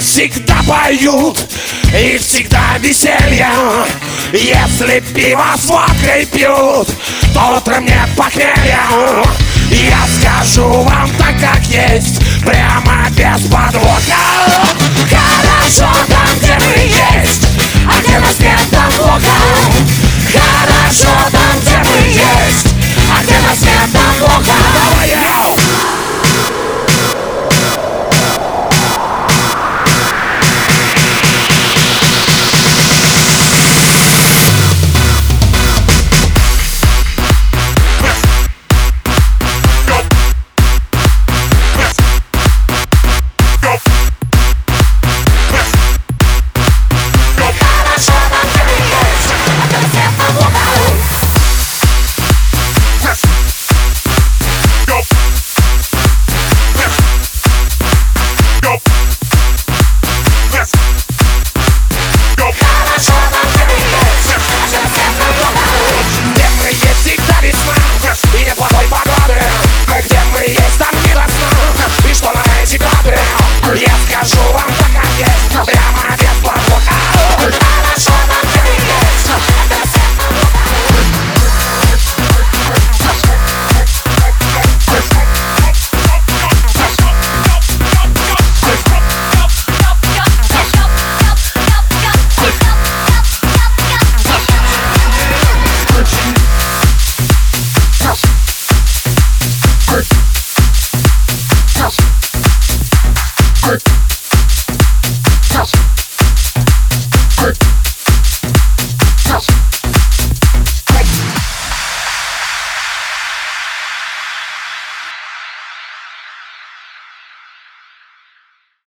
всегда поют И всегда веселье. Если пиво с водкой пьют То утром нет похмелья Я скажу вам так, как есть Прямо